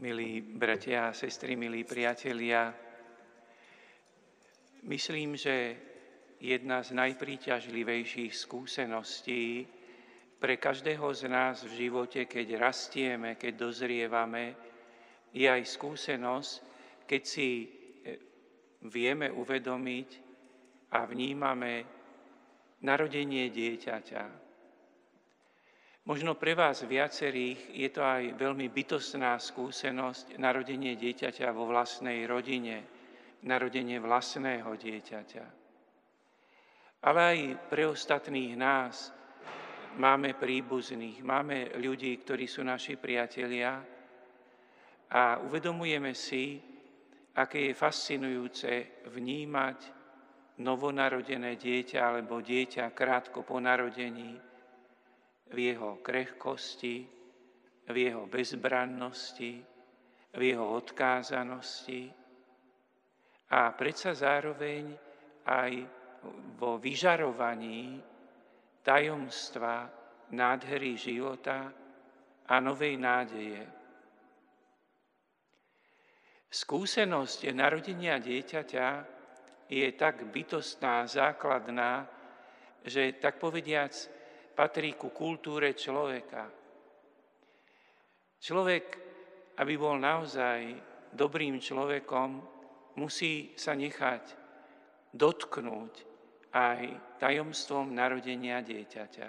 Milí bratia a sestry, milí priatelia, myslím, že jedna z najpríťažlivejších skúseností pre každého z nás v živote, keď rastieme, keď dozrievame, je aj skúsenosť, keď si eh, vieme uvedomiť a vnímame narodenie dieťaťa. Možno pre vás viacerých je to aj veľmi bytostná skúsenosť narodenie dieťaťa vo vlastnej rodine, narodenie vlastného dieťaťa. Ale aj pre ostatných nás máme príbuzných, máme ľudí, ktorí sú naši priatelia a uvedomujeme si, aké je fascinujúce vnímať novonarodené dieťa alebo dieťa krátko po narodení, v jeho krehkosti, v jeho bezbrannosti, v jeho odkázanosti a predsa zároveň aj vo vyžarovaní tajomstva nádhery života a novej nádeje. Skúsenosť narodenia dieťaťa je tak bytostná, základná, že tak povediac patrí ku kultúre človeka. Človek, aby bol naozaj dobrým človekom, musí sa nechať dotknúť aj tajomstvom narodenia dieťaťa.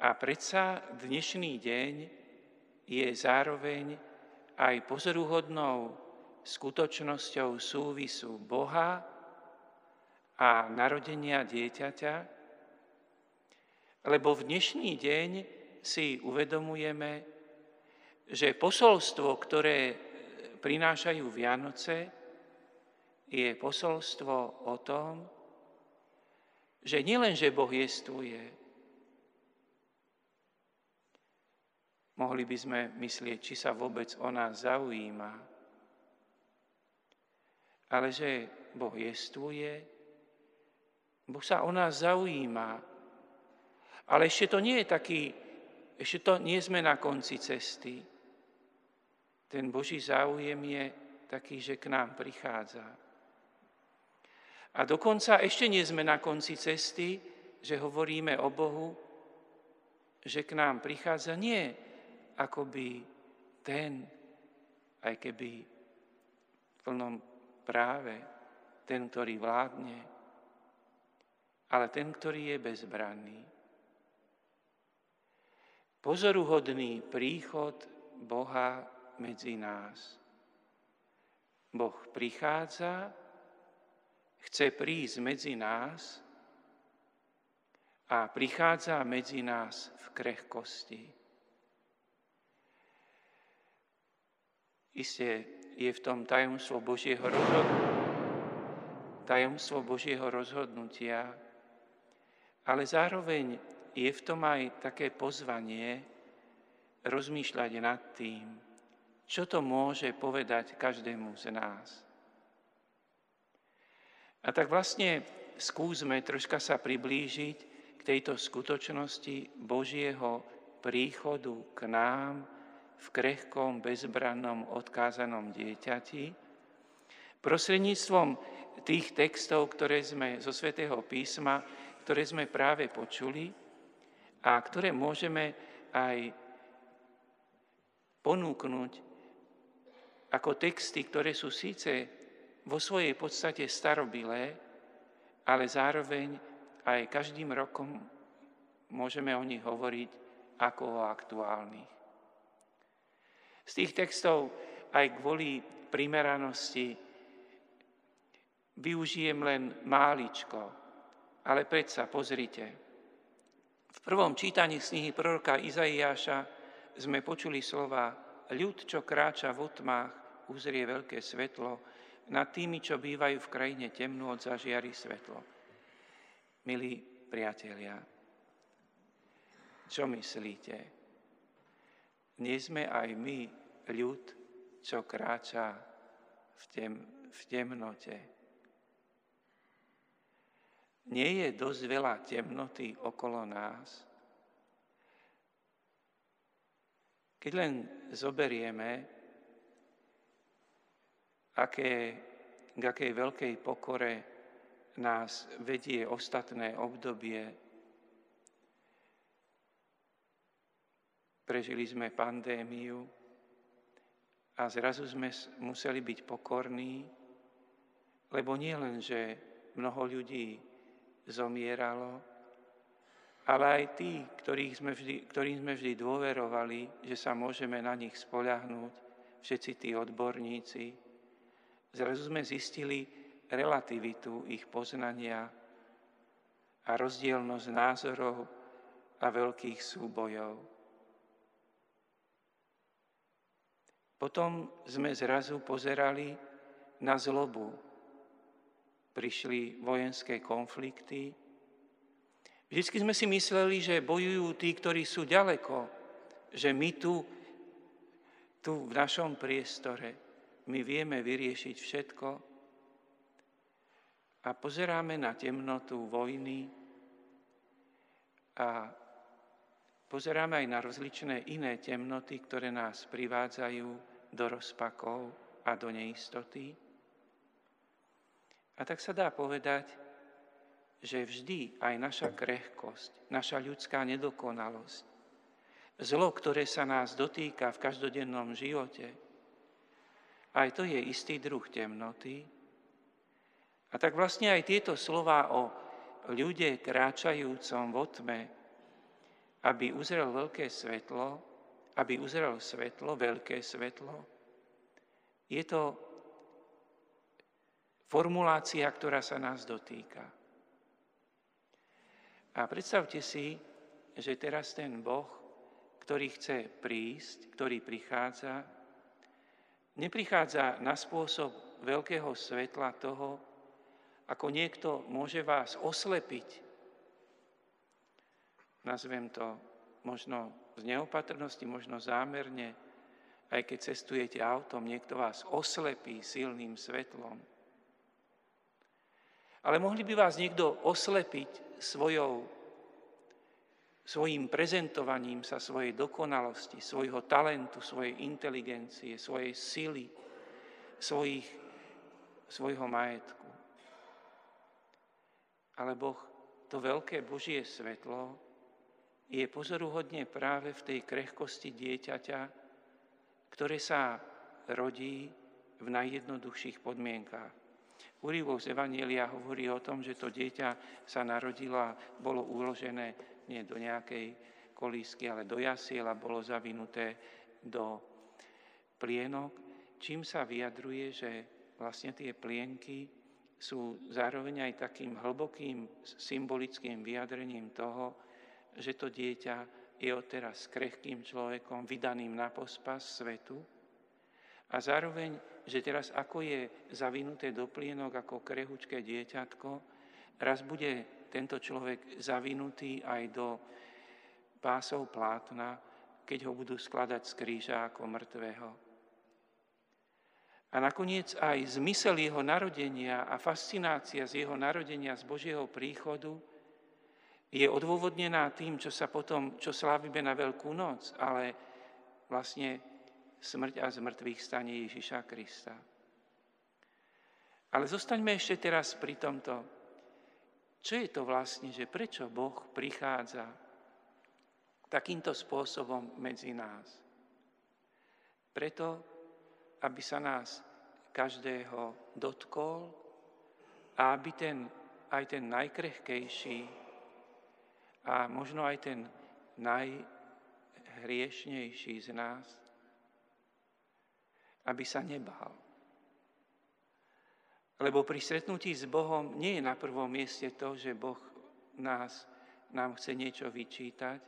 A predsa dnešný deň je zároveň aj pozoruhodnou skutočnosťou súvisu Boha a narodenia dieťaťa, lebo v dnešný deň si uvedomujeme, že posolstvo, ktoré prinášajú Vianoce, je posolstvo o tom, že nielen, že Boh jestvuje, mohli by sme myslieť, či sa vôbec o nás zaujíma, ale že Boh jestvuje, Boh sa o nás zaujíma, ale ešte to nie je taký, ešte to nie sme na konci cesty. Ten Boží záujem je taký, že k nám prichádza. A dokonca ešte nie sme na konci cesty, že hovoríme o Bohu, že k nám prichádza nie akoby ten, aj keby v plnom práve, ten, ktorý vládne, ale ten, ktorý je bezbranný pozoruhodný príchod Boha medzi nás. Boh prichádza, chce prísť medzi nás a prichádza medzi nás v krehkosti. Isté je v tom tajomstvo Božieho rozhodnutia, tajomstvo Božieho rozhodnutia, ale zároveň je v tom aj také pozvanie rozmýšľať nad tým, čo to môže povedať každému z nás. A tak vlastne skúsme troška sa priblížiť k tejto skutočnosti Božieho príchodu k nám v krehkom, bezbrannom, odkázanom dieťati, prostredníctvom tých textov, ktoré sme zo Svetého písma, ktoré sme práve počuli, a ktoré môžeme aj ponúknuť ako texty, ktoré sú síce vo svojej podstate starobilé, ale zároveň aj každým rokom môžeme o nich hovoriť ako o aktuálnych. Z tých textov aj kvôli primeranosti využijem len máličko, ale predsa pozrite, prvom čítaní knihy proroka Izaiáša sme počuli slova ľud, čo kráča v otmách, uzrie veľké svetlo, nad tými, čo bývajú v krajine temnú, od zažiari svetlo. Milí priatelia, čo myslíte? Nie sme aj my ľud, čo kráča v, tem, v temnote, nie je dosť veľa temnoty okolo nás? Keď len zoberieme, aké, k akej veľkej pokore nás vedie ostatné obdobie, prežili sme pandémiu a zrazu sme museli byť pokorní, lebo nie len, že mnoho ľudí zomieralo, ale aj tí, ktorých sme vždy, ktorým sme vždy dôverovali, že sa môžeme na nich spoľahnúť, všetci tí odborníci, zrazu sme zistili relativitu ich poznania a rozdielnosť názorov a veľkých súbojov. Potom sme zrazu pozerali na zlobu. Prišli vojenské konflikty, Vždycky sme si mysleli, že bojujú tí, ktorí sú ďaleko, že my tu, tu v našom priestore, my vieme vyriešiť všetko a pozeráme na temnotu vojny a pozeráme aj na rozličné iné temnoty, ktoré nás privádzajú do rozpakov a do neistoty. A tak sa dá povedať, že vždy aj naša krehkosť, naša ľudská nedokonalosť, zlo, ktoré sa nás dotýka v každodennom živote, aj to je istý druh temnoty. A tak vlastne aj tieto slova o ľude kráčajúcom v otme, aby uzrel veľké svetlo, aby uzrel svetlo, veľké svetlo, je to formulácia, ktorá sa nás dotýka. A predstavte si, že teraz ten Boh, ktorý chce prísť, ktorý prichádza, neprichádza na spôsob veľkého svetla toho, ako niekto môže vás oslepiť. Nazvem to možno z neopatrnosti, možno zámerne, aj keď cestujete autom, niekto vás oslepí silným svetlom. Ale mohli by vás niekto oslepiť svojou, svojim prezentovaním sa svojej dokonalosti, svojho talentu, svojej inteligencie, svojej sily, svojich, svojho majetku. Ale Boh, to veľké Božie svetlo, je pozoruhodne práve v tej krehkosti dieťaťa, ktoré sa rodí v najjednoduchších podmienkách. Úrivok z Evanielia hovorí o tom, že to dieťa sa narodilo a bolo uložené nie do nejakej kolísky, ale do jasiel a bolo zavinuté do plienok, čím sa vyjadruje, že vlastne tie plienky sú zároveň aj takým hlbokým symbolickým vyjadrením toho, že to dieťa je odteraz krehkým človekom, vydaným na pospas svetu a zároveň že teraz ako je zavinuté do plienok ako krehučké dieťatko, raz bude tento človek zavinutý aj do pásov plátna, keď ho budú skladať z kríža ako mŕtvého. A nakoniec aj zmysel jeho narodenia a fascinácia z jeho narodenia, z Božieho príchodu je odôvodnená tým, čo sa potom, čo slávime na Veľkú noc, ale vlastne smrť a zmrtvých stane Ježiša Krista. Ale zostaňme ešte teraz pri tomto. Čo je to vlastne, že prečo Boh prichádza takýmto spôsobom medzi nás? Preto, aby sa nás každého dotkol a aby ten, aj ten najkrehkejší a možno aj ten najhriešnejší z nás aby sa nebál. Lebo pri stretnutí s Bohom nie je na prvom mieste to, že Boh nás, nám chce niečo vyčítať,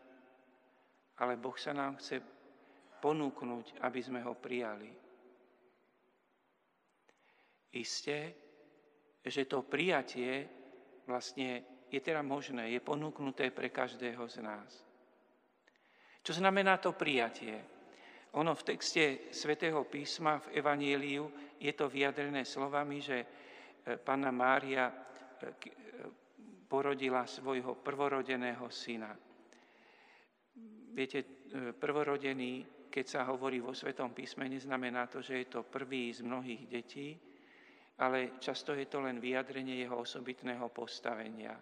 ale Boh sa nám chce ponúknuť, aby sme ho prijali. Isté, že to prijatie vlastne je teda možné, je ponúknuté pre každého z nás. Čo znamená to prijatie? Ono v texte svätého písma v Evanieliu je to vyjadrené slovami, že e, Panna Mária e, e, porodila svojho prvorodeného syna. Viete, prvorodený keď sa hovorí vo Svetom písme, neznamená to, že je to prvý z mnohých detí, ale často je to len vyjadrenie jeho osobitného postavenia.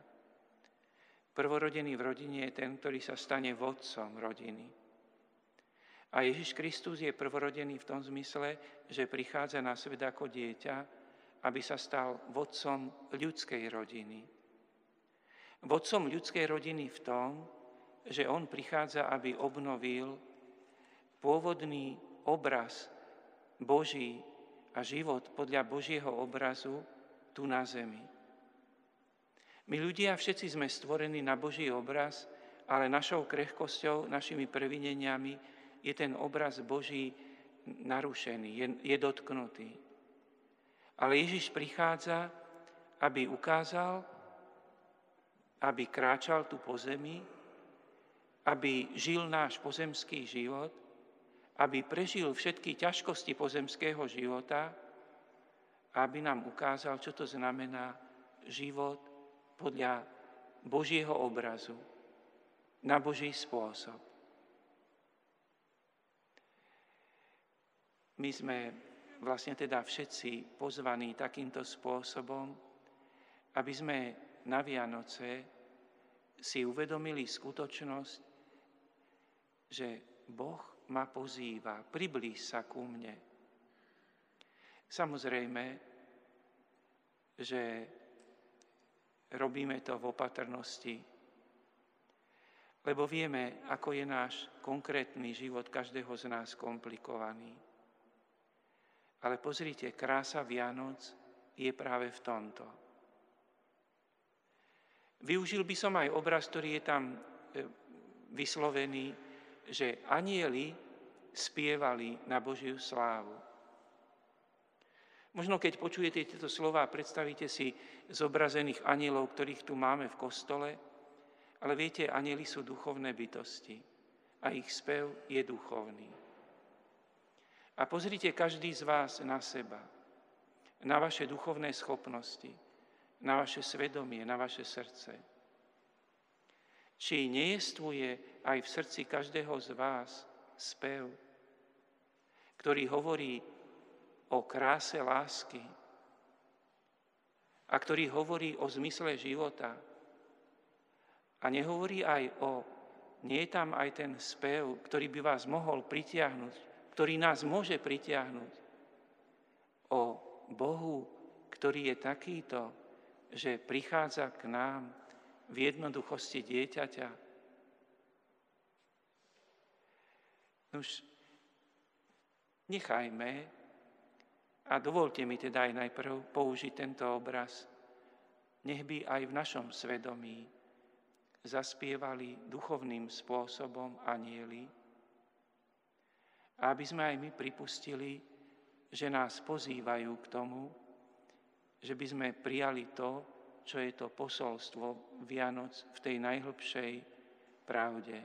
Prvorodený v rodine je ten, ktorý sa stane vodcom rodiny. A Ježiš Kristus je prvorodený v tom zmysle, že prichádza na svet ako dieťa, aby sa stal vodcom ľudskej rodiny. Vodcom ľudskej rodiny v tom, že on prichádza, aby obnovil pôvodný obraz Boží a život podľa Božieho obrazu tu na zemi. My ľudia všetci sme stvorení na Boží obraz, ale našou krehkosťou, našimi previneniami je ten obraz Boží narušený, je, je dotknutý. Ale Ježiš prichádza, aby ukázal, aby kráčal tu po zemi, aby žil náš pozemský život, aby prežil všetky ťažkosti pozemského života aby nám ukázal, čo to znamená život podľa Božieho obrazu, na Boží spôsob. My sme vlastne teda všetci pozvaní takýmto spôsobom, aby sme na Vianoce si uvedomili skutočnosť, že Boh ma pozýva, priblíž sa ku mne. Samozrejme, že robíme to v opatrnosti, lebo vieme, ako je náš konkrétny život každého z nás komplikovaný. Ale pozrite, krása Vianoc je práve v tomto. Využil by som aj obraz, ktorý je tam e, vyslovený, že anieli spievali na Božiu slávu. Možno keď počujete tieto slova, predstavíte si zobrazených anielov, ktorých tu máme v kostole, ale viete, anieli sú duchovné bytosti a ich spev je duchovný. A pozrite každý z vás na seba, na vaše duchovné schopnosti, na vaše svedomie, na vaše srdce. Či nejestvuje aj v srdci každého z vás spev, ktorý hovorí o kráse lásky a ktorý hovorí o zmysle života. A nehovorí aj o, nie je tam aj ten spev, ktorý by vás mohol pritiahnuť, ktorý nás môže pritiahnuť o Bohu, ktorý je takýto, že prichádza k nám v jednoduchosti dieťaťa. Už nechajme a dovolte mi teda aj najprv použiť tento obraz. Nech by aj v našom svedomí zaspievali duchovným spôsobom anieli, aby sme aj my pripustili, že nás pozývajú k tomu, že by sme prijali to, čo je to posolstvo Vianoc v tej najhlbšej pravde.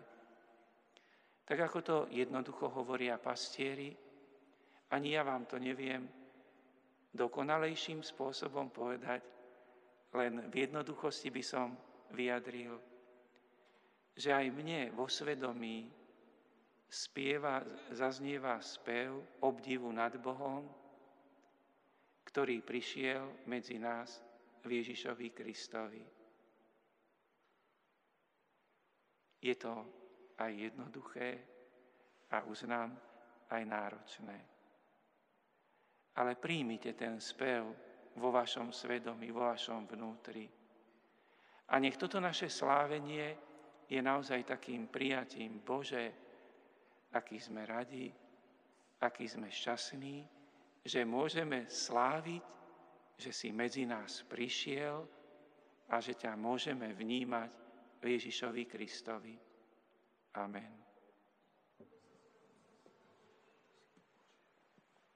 Tak ako to jednoducho hovoria pastieri, ani ja vám to neviem dokonalejším spôsobom povedať, len v jednoduchosti by som vyjadril, že aj mne vo svedomí spieva, zaznieva spev obdivu nad Bohom, ktorý prišiel medzi nás v Ježišovi Kristovi. Je to aj jednoduché a uznám aj náročné ale príjmite ten spev vo vašom svedomí, vo vašom vnútri. A nech toto naše slávenie je naozaj takým prijatím, Bože, aký sme radi, aký sme šťastní, že môžeme sláviť, že si medzi nás prišiel a že ťa môžeme vnímať v Ježišovi Kristovi. Amen.